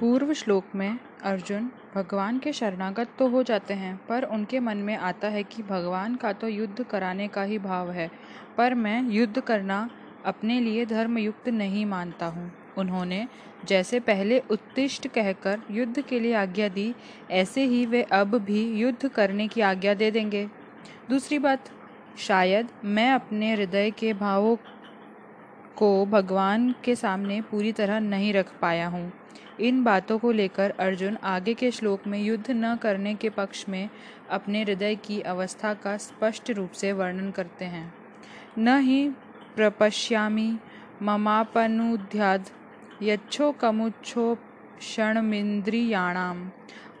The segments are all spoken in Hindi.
पूर्व श्लोक में अर्जुन भगवान के शरणागत तो हो जाते हैं, पर उनके मन में आता है कि भगवान का तो युद्ध कराने का ही भाव है। पर मैं युद्ध करना अपने लिए धर्मयुक्त नहीं मानता हूँ। उन्होंने जैसे पहले उत्तिष्ठ कहकर युद्ध के लिए आज्ञा दी, ऐसे ही वे अब भी युद्ध करने की आज्ञा दे देंगे। दूसरी बात, शायद मैं अपने हृदय के भावों को भगवान के सामने पूरी तरह नहीं रख पाया हूँ। इन बातों को लेकर अर्जुन आगे के श्लोक में युद्ध न करने के पक्ष में अपने हृदय की अवस्था का स्पष्ट रूप से वर्णन करते हैं। न ही प्रपश्यामी ममापनुध्याद यच्छो कमुच्छो क्षणमिंद्रियाणाम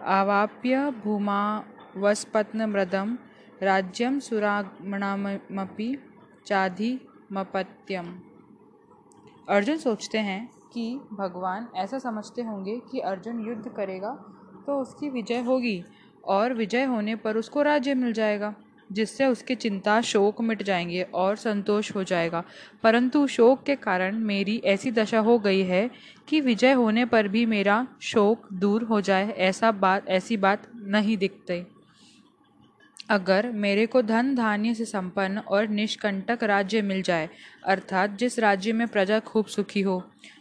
आवाप्य भूमा वस्पत्नमृदम राज्यम सुरामणमपि चाधिमपत्यम। अर्जुन सोचते हैं कि भगवान ऐसा समझते होंगे कि अर्जुन युद्ध करेगा तो उसकी विजय होगी और विजय होने पर उसको राज्य मिल जाएगा, जिससे उसके चिंता शोक मिट जाएँगे और संतोष हो जाएगा। परंतु शोक के कारण मेरी ऐसी दशा हो गई है कि विजय होने पर भी मेरा शोक दूर हो जाए, ऐसा बात, ऐसी बात नहीं दिखती। अगर मेरे को धन धान्य से संपन्न और निष्कंटक राज्य मिल जाए, अर्थात जिस राज्य में प्रजा खूब सुखी हो,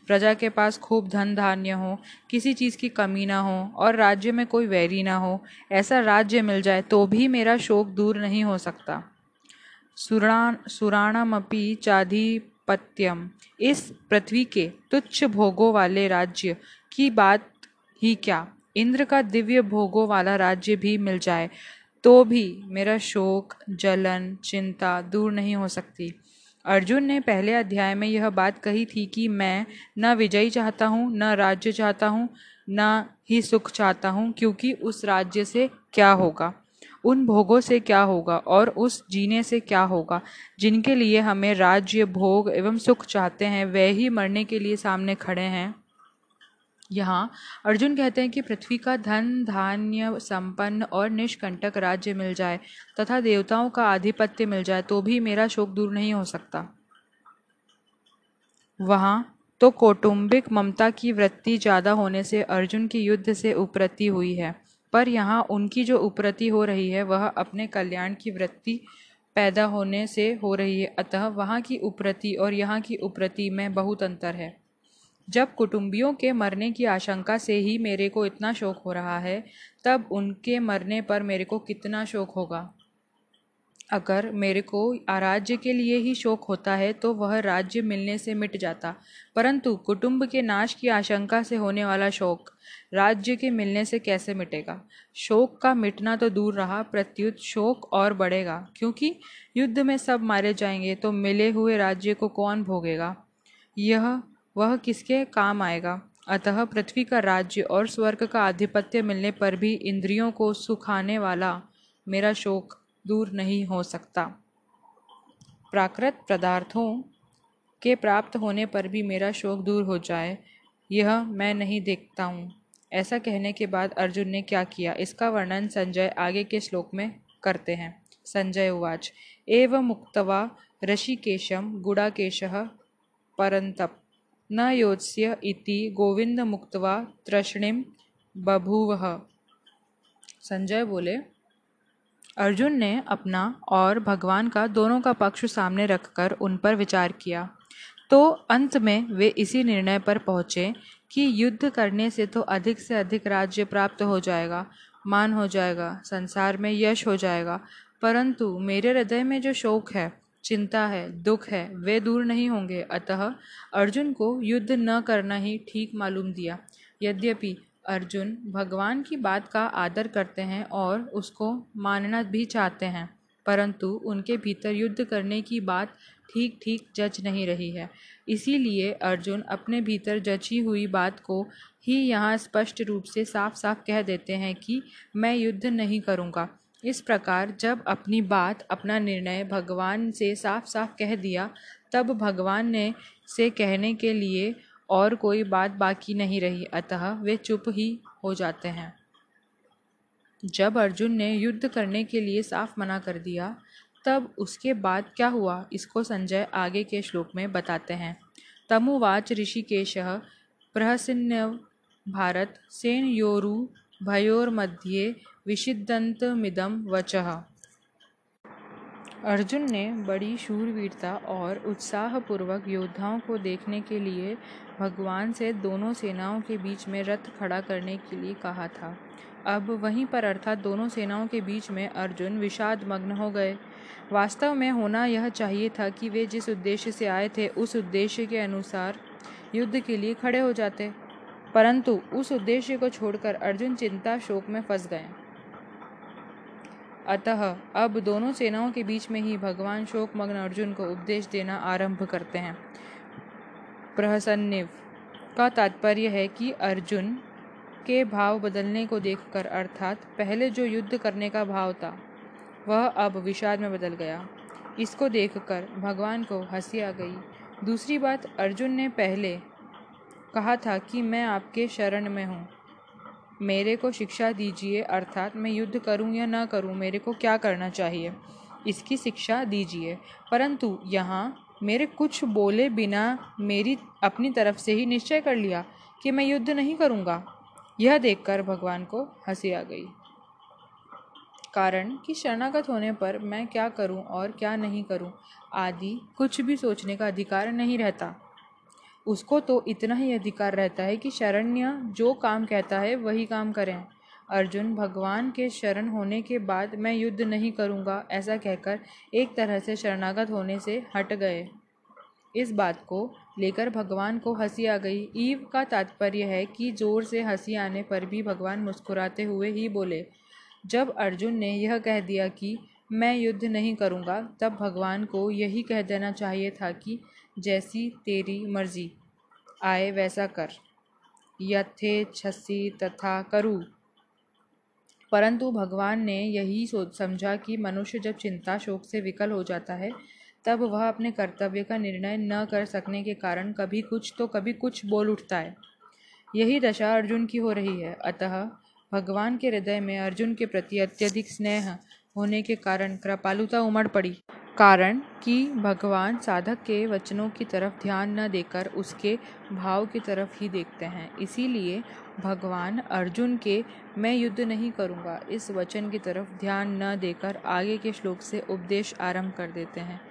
प्रजा के पास खूब धन धान्य हो, किसी चीज़ की कमी ना हो और राज्य में कोई वैरी ना हो, ऐसा राज्य मिल जाए तो भी मेरा शोक दूर नहीं हो सकता। सुराण, सुराणमपि चाधिपत्यम। इस पृथ्वी के तुच्छ भोगों वाले राज्य की बात ही क्या? इंद्र का दिव्य भोगों वाला राज्य भी मिल जाए। तो भी मेरा शोक, जलन, चिंता दूर नहीं हो सकती। अर्जुन ने पहले अध्याय में यह बात कही थी कि मैं न विजयी चाहता हूँ, न राज्य चाहता हूँ, न ही सुख चाहता हूँ, क्योंकि उस राज्य से क्या होगा? उन भोगों से क्या होगा? और उस जीने से क्या होगा? जिनके लिए हमें राज्य, भोग एवं सुख चाहते हैं, वे ही मरने के लिए सामने खड़े हैं। यहाँ, अर्जुन कहते हैं कि पृथ्वी का धन, धान्य, संपन्न और निष्कंटक राज्य मिल जाए तथा देवताओं का आधिपत्य मिल जाए तो भी मेरा शोक दूर नहीं हो सकता। वहाँ तो कौटुंबिक ममता की वृत्ति ज़्यादा होने से अर्जुन की युद्ध से उपरति हुई है, पर यहाँ उनकी जो उपरति हो रही है, वह अपने कल्याण की वृत्ति पैदा होने से हो रही है। अतः वहाँ की उपरति और यहाँ की उपरति में बहुत अंतर है। जब कुटुंबियों के मरने की आशंका से ही मेरे को इतना शोक हो रहा है, तब उनके मरने पर मेरे को कितना शोक होगा? अगर मेरे को राज्य के लिए ही शोक होता है तो वह राज्य मिलने से मिट जाता। परंतु कुटुंब के नाश की आशंका से होने वाला शोक, राज्य के मिलने से कैसे मिटेगा? शोक का मिटना तो दूर रहा, प्रत्युत शोक और बढ़ेगा। क्योंकि युद्ध में सब मारे जाएँगे तो मिले हुए राज्य को कौन भोगेगा? यह वह किसके काम आएगा? अतः पृथ्वी का राज्य और स्वर्ग का आधिपत्य मिलने पर भी इंद्रियों को सुखाने वाला मेरा शोक दूर नहीं हो सकता। प्राकृत पदार्थों के प्राप्त होने पर भी मेरा शोक दूर हो जाए, यह मैं नहीं देखता हूँ। ऐसा कहने के बाद अर्जुन ने क्या किया? इसका वर्णन संजय आगे के श्लोक में करते हैं। संजय उवाच। एव मुक्तवा ऋषिकेशम गुड़ाकेश परंतप न योत्स्य इति गोविंद मुक्तवा तृष्णिम बभूवः। संजय बोले, अर्जुन ने अपना और भगवान का दोनों का पक्ष सामने रखकर उन पर विचार किया। तो अंत में वे इसी निर्णय पर पहुँचे कि युद्ध करने से तो अधिक से अधिक राज्य प्राप्त हो जाएगा, मान हो जाएगा, संसार में यश हो जाएगा। परंतु मेरे हृदय में जो शोक है चिंता है, दुख है, वे दूर नहीं होंगे। अतः अर्जुन को युद्ध न करना ही ठीक मालूम दिया। यद्यपि अर्जुन भगवान की बात का आदर करते हैं और उसको मानना भी चाहते हैं, परंतु उनके भीतर युद्ध करने की बात ठीक ठीक जच नहीं रही है। इसीलिए अर्जुन अपने भीतर जची हुई बात को ही यहाँ स्पष्ट रूप से साफ़ साफ़ कह देते हैं कि मैं युद्ध नहीं करूँगा। इस प्रकार जब अपनी बात, अपना निर्णय भगवान से साफ़ साफ़ कह दिया, तब भगवान ने से कहने के लिए और कोई बात बाकी नहीं रही, अतः वे चुप ही हो जाते हैं। जब अर्जुन ने युद्ध करने के लिए साफ़ मना कर दिया, तब उसके बाद क्या हुआ, इसको संजय आगे के श्लोक में बताते हैं। तमुवाच ऋषिकेश प्रहसिन्य भारत सेनयोरु भयोर्मध्ये विषिदन्तमिदं वचः। अर्जुन ने बड़ी शूरवीरता और उत्साहपूर्वक योद्धाओं को देखने के लिए भगवान से दोनों सेनाओं के बीच में रथ खड़ा करने के लिए कहा था। अब वहीं पर अर्थात दोनों सेनाओं के बीच में अर्जुन विषाद मग्न हो गए। वास्तव में होना यह चाहिए था कि वे जिस उद्देश्य से आए थे, उस उद्देश्य के अनुसार युद्ध के लिए खड़े हो जाते। परंतु उस उद्देश्य को छोड़कर अर्जुन चिंता शोक में फंस गए। अतः अब दोनों सेनाओं के बीच में ही भगवान शोकमग्न अर्जुन को उपदेश देना आरंभ करते हैं। प्रहसन्निव का तात्पर्य है कि अर्जुन के भाव बदलने को देखकर अर्थात पहले जो युद्ध करने का भाव था, वह अब विषाद में बदल गया। इसको देखकर भगवान को हँसी आ गई। दूसरी बात, अर्जुन ने पहले कहा था कि मैं आपके शरण में हूँ। मेरे को शिक्षा दीजिए, अर्थात मैं युद्ध करूँ या ना करूँ, मेरे को क्या करना चाहिए? इसकी शिक्षा दीजिए। परंतु यहाँ मेरे कुछ बोले बिना मेरी अपनी तरफ़ से ही निश्चय कर लिया कि मैं युद्ध नहीं करूँगा। यह देखकर भगवान को हँसी आ गई। कारण कि शरणागत होने पर मैं क्या करूँ और क्या नहीं करूँ आदि कुछ भी सोचने का अधिकार नहीं रहता। उसको तो इतना ही अधिकार रहता है कि शरण्य जो काम कहता है वही काम करें। अर्जुन, भगवान के शरण होने के बाद मैं युद्ध नहीं करूँगा, ऐसा कहकर एक तरह से शरणागत होने से हट गए। इस बात को लेकर भगवान को हँसी आ गई। ईव का तात्पर्य है कि ज़ोर से हँसी आने पर भी भगवान मुस्कुराते हुए ही बोले, जब अर्जुन ने यह कह दिया कि मैं युद्ध नहीं करूँगा, तब भगवान को यही कह देना चाहिए था कि जैसी तेरी मर्ज़ी। आए वैसा कर। यथेच्छसी तथा करूँ। परंतु भगवान ने यही सोच समझा कि मनुष्य जब चिंता शोक से विकल हो जाता है, तब वह अपने कर्तव्य का निर्णय न कर सकने के कारण कभी कुछ तो कभी कुछ बोल उठता है। यही दशा अर्जुन की हो रही है। अतः भगवान के हृदय में अर्जुन के प्रति अत्यधिक स्नेह होने के कारण कृपालुता उमड़ पड़ी। कारण कि भगवान साधक के वचनों की तरफ़ ध्यान न देकर उसके भाव की तरफ़ ही देखते हैं। इसीलिए भगवान अर्जुन के, मैं युद्ध नहीं करूँगा इस वचन की तरफ़ ध्यान न देकर आगे के श्लोक से उपदेश आरंभ कर देते हैं।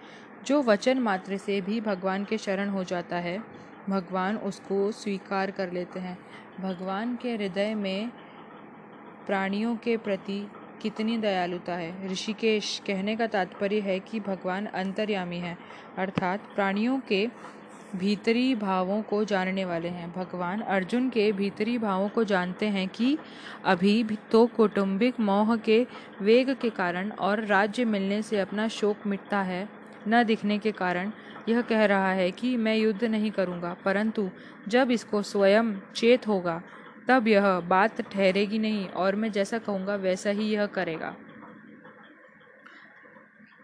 जो वचन मात्र से भी भगवान के शरण हो जाता है, भगवान उसको स्वीकार कर लेते हैं। भगवान के हृदय में प्राणियों के प्रति कितनी दयालुता है। ऋषिकेश कहने का तात्पर्य है कि भगवान अंतर्यामी है, अर्थात प्राणियों के भीतरी भावों को जानने वाले हैं। भगवान अर्जुन के भीतरी भावों को जानते हैं कि अभी भी तो कौटुंबिक मोह के वेग के कारण और राज्य मिलने से अपना शोक मिटता है। न दिखने के कारण यह कह रहा है कि मैं युद्ध नहीं करूँगा, परंतु जब इसको स्वयं चेत होगा तब यह बात ठहरेगी नहीं, और मैं जैसा कहूँगा, वैसा ही यह करेगा।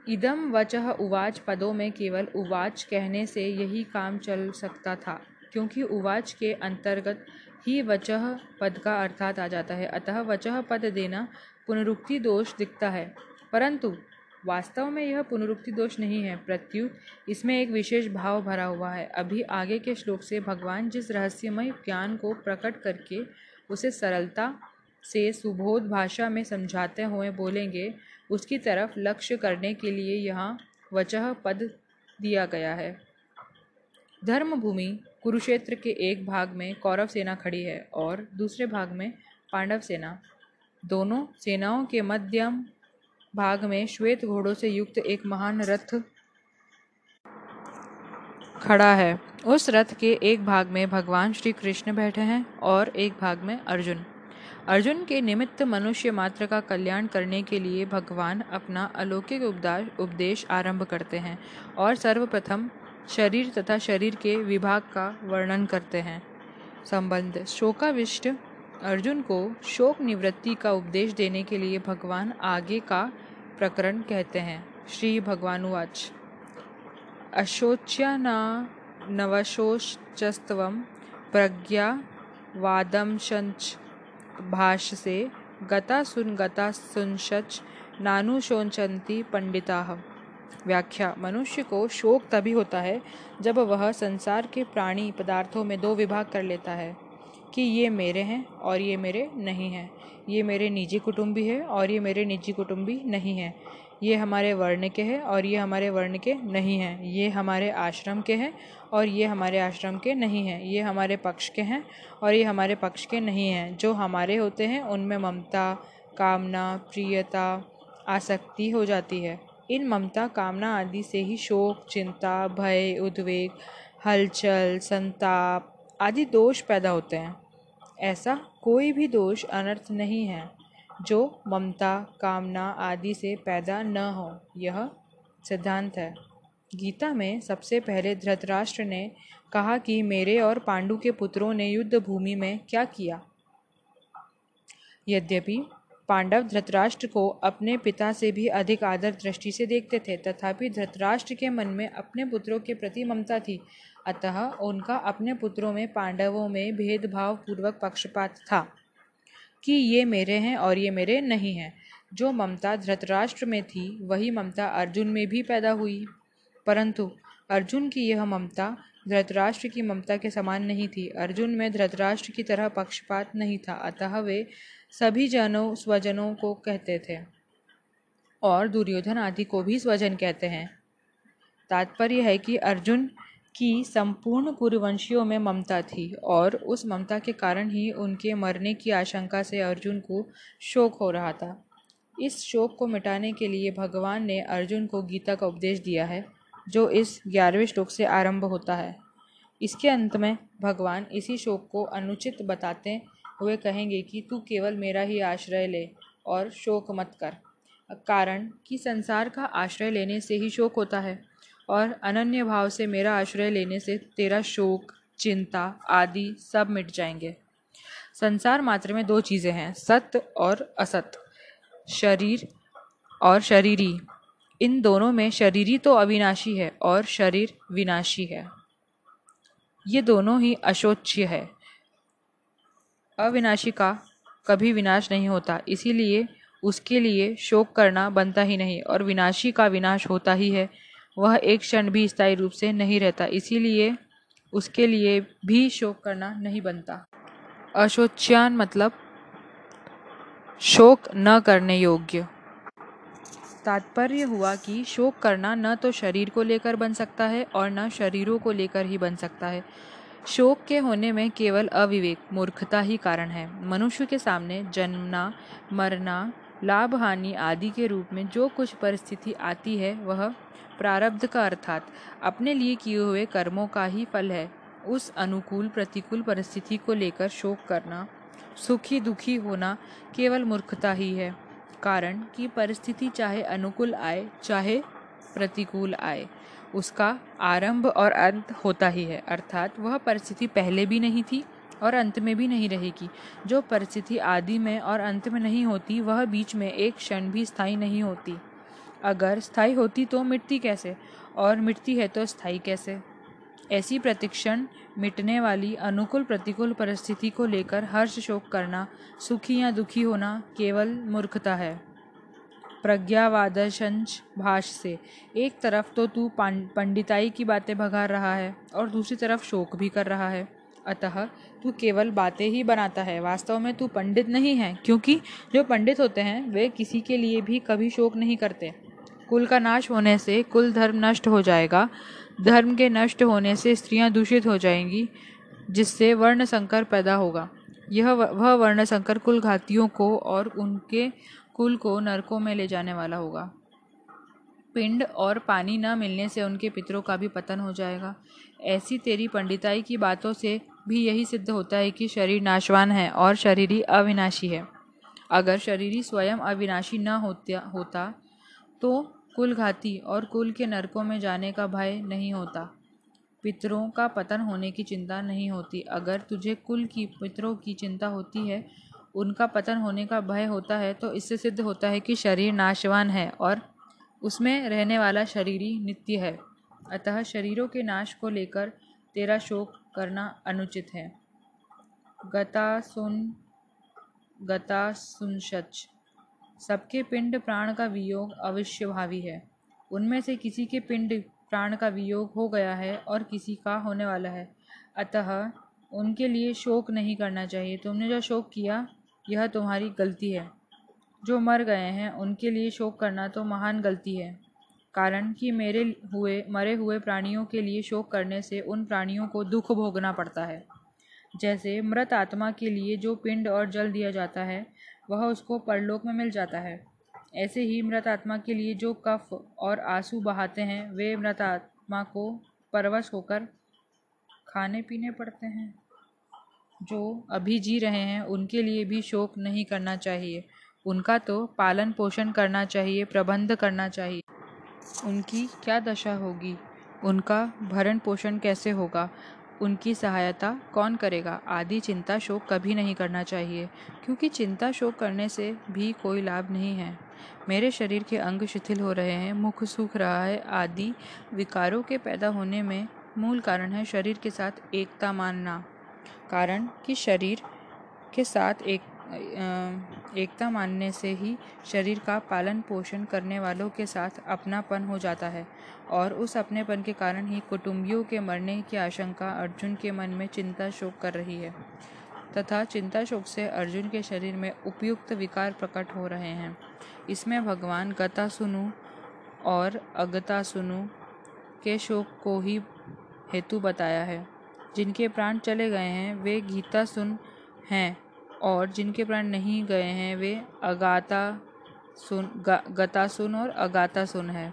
इदम वचह उवाच पदों में केवल उवाच कहने से यही काम चल सकता था, क्योंकि उवाच के अंतर्गत ही वचह पद का अर्थात आ जाता है। अतः वचह पद देना पुनरुक्ति दोष दिखता है, परंतु वास्तव में यह पुनरुक्ति दोष नहीं है, प्रत्युत, इसमें एक विशेष भाव भरा हुआ है। अभी आगे के श्लोक से भगवान जिस रहस्यमय ज्ञान को प्रकट करके उसे सरलता से सुबोध भाषा में समझाते हुए बोलेंगे, उसकी तरफ़ लक्ष्य करने के लिए यहाँ वचह पद दिया गया है। धर्मभूमि, कुरुक्षेत्र के एक भाग में कौरव सेना खड़ी है और दूसरे भाग में पांडव सेना। दोनों सेनाओं के मध्यम भाग में श्वेत घोड़ों से युक्त एक महान रथ खड़ा है। उस रथ के एक भाग में भगवान श्री कृष्ण बैठे हैं और एक भाग में अर्जुन। अर्जुन के निमित्त मनुष्य मात्र का कल्याण करने के लिए भगवान अपना अलौकिक उपदेश आरंभ करते हैं और सर्वप्रथम शरीर तथा शरीर के विभाग का वर्णन करते हैं। संबंध, शोकाविष्ट अर्जुन को शोक निवृत्ति का उपदेश देने के लिए भगवान आगे का प्रकरण कहते हैं, श्री भगवानुवाच। अशोच्याना नवशोचस्तव प्रज्ञा वादमशंच भाष्य से गता सुन गता सुनशच नानुशोचंती पंडिता। व्याख्या, मनुष्य को शोक तभी होता है जब वह संसार के प्राणी पदार्थों में दो विभाग कर लेता है। कि ये मेरे हैं और ये मेरे नहीं हैं। ये मेरे निजी कुटुंबी है और ये मेरे निजी कुटुंबी नहीं हैं। ये हमारे वर्ण के हैं और ये हमारे वर्ण के नहीं हैं। ये हमारे आश्रम के हैं और ये हमारे आश्रम के नहीं हैं। ये हमारे पक्ष के हैं और ये हमारे पक्ष के नहीं हैं। जो हमारे होते हैं, उनमें ममता, कामना, प्रियता, आसक्ति हो जाती है। इन ममता, कामना आदि से ही शोक, चिंता, भय, उद्वेग, हलचल, संताप आदि दोष पैदा होते हैं। ऐसा कोई भी दोष अनर्थ नहीं है, जो ममता, कामना आदि से पैदा न हो, यह सिद्धांत है। गीता में सबसे पहले धृतराष्ट्र ने कहा कि मेरे और पांडु के पुत्रों ने युद्ध भूमि में क्या किया? यद्यपि पांडव धृतराष्ट्र को अपने पिता से भी अधिक आदर दृष्टि से देखते थे, तथापि धृतराष्ट्र के मन में अपने पुत्रों के प्रति ममता थी अतः उनका अपने पुत्रों में, पांडवों में भेदभाव पूर्वक पक्षपात था कि ये मेरे हैं और ये मेरे नहीं हैं। जो ममता धृतराष्ट्र में थी, वही ममता अर्जुन में भी पैदा हुई। परंतु अर्जुन की यह ममता धृतराष्ट्र की ममता के समान नहीं थी। अर्जुन में धृतराष्ट्र की तरह पक्षपात नहीं था, अतः वे सभी जनों, स्वजनों को कहते थे और दुर्योधन आदि को भी स्वजन कहते हैं। तात्पर्य है कि अर्जुन की संपूर्ण कुरुवंशियों में ममता थी और उस ममता के कारण ही उनके मरने की आशंका से अर्जुन को शोक हो रहा था। इस शोक को मिटाने के लिए भगवान ने अर्जुन को गीता का उपदेश दिया है, जो इस ग्यारहवें श्लोक से आरंभ होता है। इसके अंत में भगवान इसी शोक को अनुचित बताते हुए कहेंगे कि तू केवल मेरा ही आश्रय ले और शोक मत कर, कारण कि संसार का आश्रय लेने से ही शोक होता है। और अनन्य भाव से मेरा आश्रय लेने से तेरा शोक, चिंता आदि सब मिट जाएँगे। संसार मात्र में दो चीज़ें हैं, सत्य और असत शरीर और शरीरी। इन दोनों में शरीरी तो अविनाशी है और शरीर विनाशी है। ये दोनों ही अशोच्य है। अविनाशी का कभी विनाश नहीं होता, इसीलिए उसके लिए शोक करना बनता ही नहीं और विनाशी का विनाश होता ही है। वह एक क्षण भी स्थायी रूप से नहीं रहता। इसीलिए उसके लिए भी शोक करना नहीं बनता। अशोच्यान मतलब शोक न करने योग्य। तात्पर्य हुआ कि शोक करना न तो शरीर को लेकर बन सकता है और न शरीरों को लेकर ही बन सकता है। शोक के होने में केवल अविवेक, मूर्खता ही कारण है। मनुष्य के सामने जन्मना, मरना लाभ हानि आदि के रूप में जो कुछ परिस्थिति आती है, वह प्रारब्ध का अर्थात अपने लिए किए हुए कर्मों का ही फल है। उस अनुकूल प्रतिकूल परिस्थिति को लेकर शोक करना, सुखी दुखी होना केवल मूर्खता ही है। कारण कि परिस्थिति चाहे अनुकूल आए, चाहे प्रतिकूल आए, उसका आरंभ और अंत होता ही है। अर्थात वह परिस्थिति पहले भी नहीं थी और अंत में भी नहीं रहेगी। जो परिस्थिति आदि में और अंत में नहीं होती, वह बीच में एक क्षण भी स्थायी नहीं होती। अगर स्थायी होती तो मिटती कैसे? और मिटती है तो स्थायी कैसे? ऐसी प्रतिक्षण मिटने वाली अनुकूल प्रतिकूल परिस्थिति को लेकर हर्ष शोक करना, सुखी या दुखी होना केवल मूर्खता है। प्रज्ञावादशंश भाष से, एक तरफ़ तो तू पंडिताई की बातें भगा रहा है और दूसरी तरफ़ शोक भी कर रहा है। अतः तू केवल बातें ही बनाता है। वास्तव में तू पंडित नहीं है, क्योंकि जो पंडित होते हैं, वे किसी के लिए भी कभी शोक नहीं करते। कुल का नाश होने से कुल धर्म नष्ट हो जाएगा। धर्म के नष्ट होने से स्त्रियाँ दूषित हो जाएँगी, जिससे वर्ण संकर पैदा होगा। यह वह वर्ण संकर कुल घातियों को और उनके कुल को नरकों में ले जाने वाला होगा। पिंड और पानी न मिलने से उनके पितरों का भी पतन हो जाएगा। ऐसी तेरी पंडिताई की बातों से भी यही सिद्ध होता है कि शरीर नाशवान है और शरीरी अविनाशी है। अगर शरीरी स्वयं अविनाशी न होता होता तो कुल घाती और कुल के नरकों में जाने का भय नहीं होता। पितरों का पतन होने की चिंता नहीं होती। अगर तुझे कुल की पितरों की चिंता होती है, उनका पतन होने का भय होता है तो इससे सिद्ध होता है कि शरीर नाशवान है और उसमें रहने वाला शरीरी नित्य है। अतः शरीरों के नाश को लेकर तेरा शोक करना अनुचित है। गता सुन गता सुन सच सबके पिंड प्राण का वियोग अवश्य भावी है। उनमें से किसी के पिंड प्राण का वियोग हो गया है और किसी का होने वाला है। अतः उनके लिए शोक नहीं करना चाहिए। तुमने जो शोक किया, यह तुम्हारी गलती है। जो मर गए हैं, उनके लिए शोक करना तो महान गलती है। कारण कि मेरे हुए, मरे हुए प्राणियों के लिए शोक करने से उन प्राणियों को दुख भोगना पड़ता है। जैसे मृत आत्मा के लिए जो पिंड और जल दिया जाता है, वह उसको परलोक में मिल जाता है। ऐसे ही मृत आत्मा के लिए जो कफ और आँसू बहाते हैं, वे मृत आत्मा को परवश होकर खाने पीने पड़ते हैं। जो अभी जी रहे हैं, उनके लिए भी शोक नहीं करना चाहिए। उनका तो पालन पोषण करना चाहिए, प्रबंध करना चाहिए। उनकी क्या दशा होगी? उनका भरण पोषण कैसे होगा? उनकी सहायता कौन करेगा? आदि चिंता शोक कभी नहीं करना चाहिए, क्योंकि चिंता शोक करने से भी कोई लाभ नहीं है। मेरे शरीर के अंग शिथिल हो रहे हैं, मुख सूख रहा है, आदि विकारों के पैदा होने में मूल कारण है शरीर के साथ एकता मानना। कारण कि शरीर के साथ एक एकता मानने से ही शरीर का पालन पोषण करने वालों के साथ अपनापन हो जाता है और उस अपनेपन के कारण ही कुटुंबियों के मरने की आशंका अर्जुन के मन में चिंता शोक कर रही है तथा चिंता शोक से अर्जुन के शरीर में उपयुक्त विकार प्रकट हो रहे हैं। इसमें भगवान गता सुनु और अगता सुनु के शोक को ही हेतु बताया है। जिनके प्राण चले गए हैं, वे गीता सुन हैं। और जिनके प्राण नहीं गए हैं, वे अगाता सुन गता सुन और अगाता सुन है।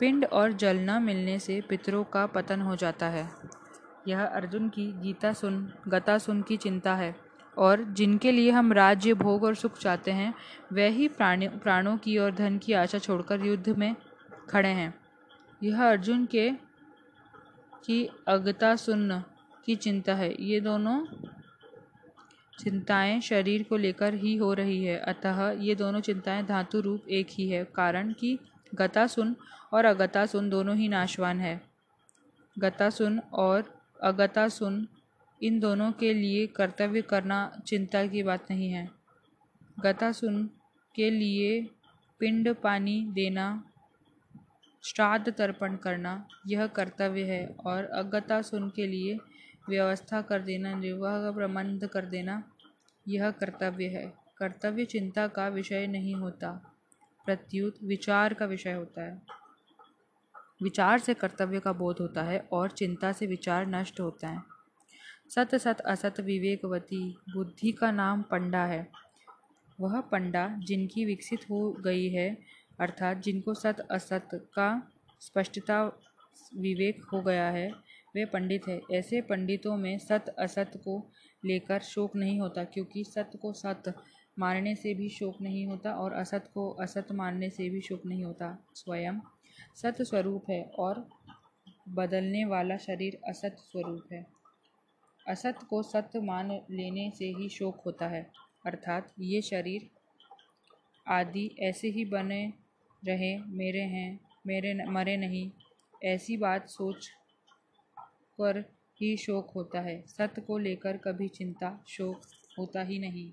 पिंड और जल न मिलने से पितरों का पतन हो जाता है। यह अर्जुन की गीता सुन, गता सुन की चिंता है और जिनके लिए हम राज्य, भोग और सुख चाहते हैं, वह ही प्राणी, प्राणों की और धन की आशा छोड़कर युद्ध में खड़े हैं। यह अर्जुन के, की अगता सुन्न की चिंता है। ये दोनों चिंताएँ शरीर को लेकर ही हो रही है। अतः ये दोनों चिंताएँ धातु रूप एक ही है, कारण कि गतासुन और अगतासुन दोनों ही नाशवान है। गतासुन और अगतासुन इन दोनों के लिए कर्तव्य करना चिंता की बात नहीं है। गतासुन के लिए पिंड पानी देना, श्राद्ध तर्पण करना, यह कर्तव्य है और अगतासुन के लिए व्यवस्था कर देना, निर्वाह का प्रबंध कर देना, यह कर्तव्य है। कर्तव्य चिंता का विषय नहीं होता, प्रत्युत विचार का विषय होता है। विचार से कर्तव्य का बोध होता है और चिंता से विचार नष्ट होता है। सत सत असत विवेकवती, बुद्धि का नाम पंडा है। वह पंडा जिनकी विकसित हो गई है, अर्थात जिनको सत असत का स्पष्टता, विवेक हो गया है वे पंडित है। ऐसे पंडितों में सत असत को लेकर शोक नहीं होता क्योंकि सत्य को सत्य मानने से भी शोक नहीं होता और असत को असत मानने से भी शोक नहीं होता स्वयं सत्य स्वरूप है और बदलने वाला शरीर असत स्वरूप है। असत को सत्य मान लेने से ही शोक होता है अर्थात ये शरीर आदि ऐसे ही बने रहे मेरे हैं मेरे न, मरे नहीं। ऐसी बात सोच पर ही शोक होता है। सत्य को लेकर कभी चिंता शोक होता ही नहीं।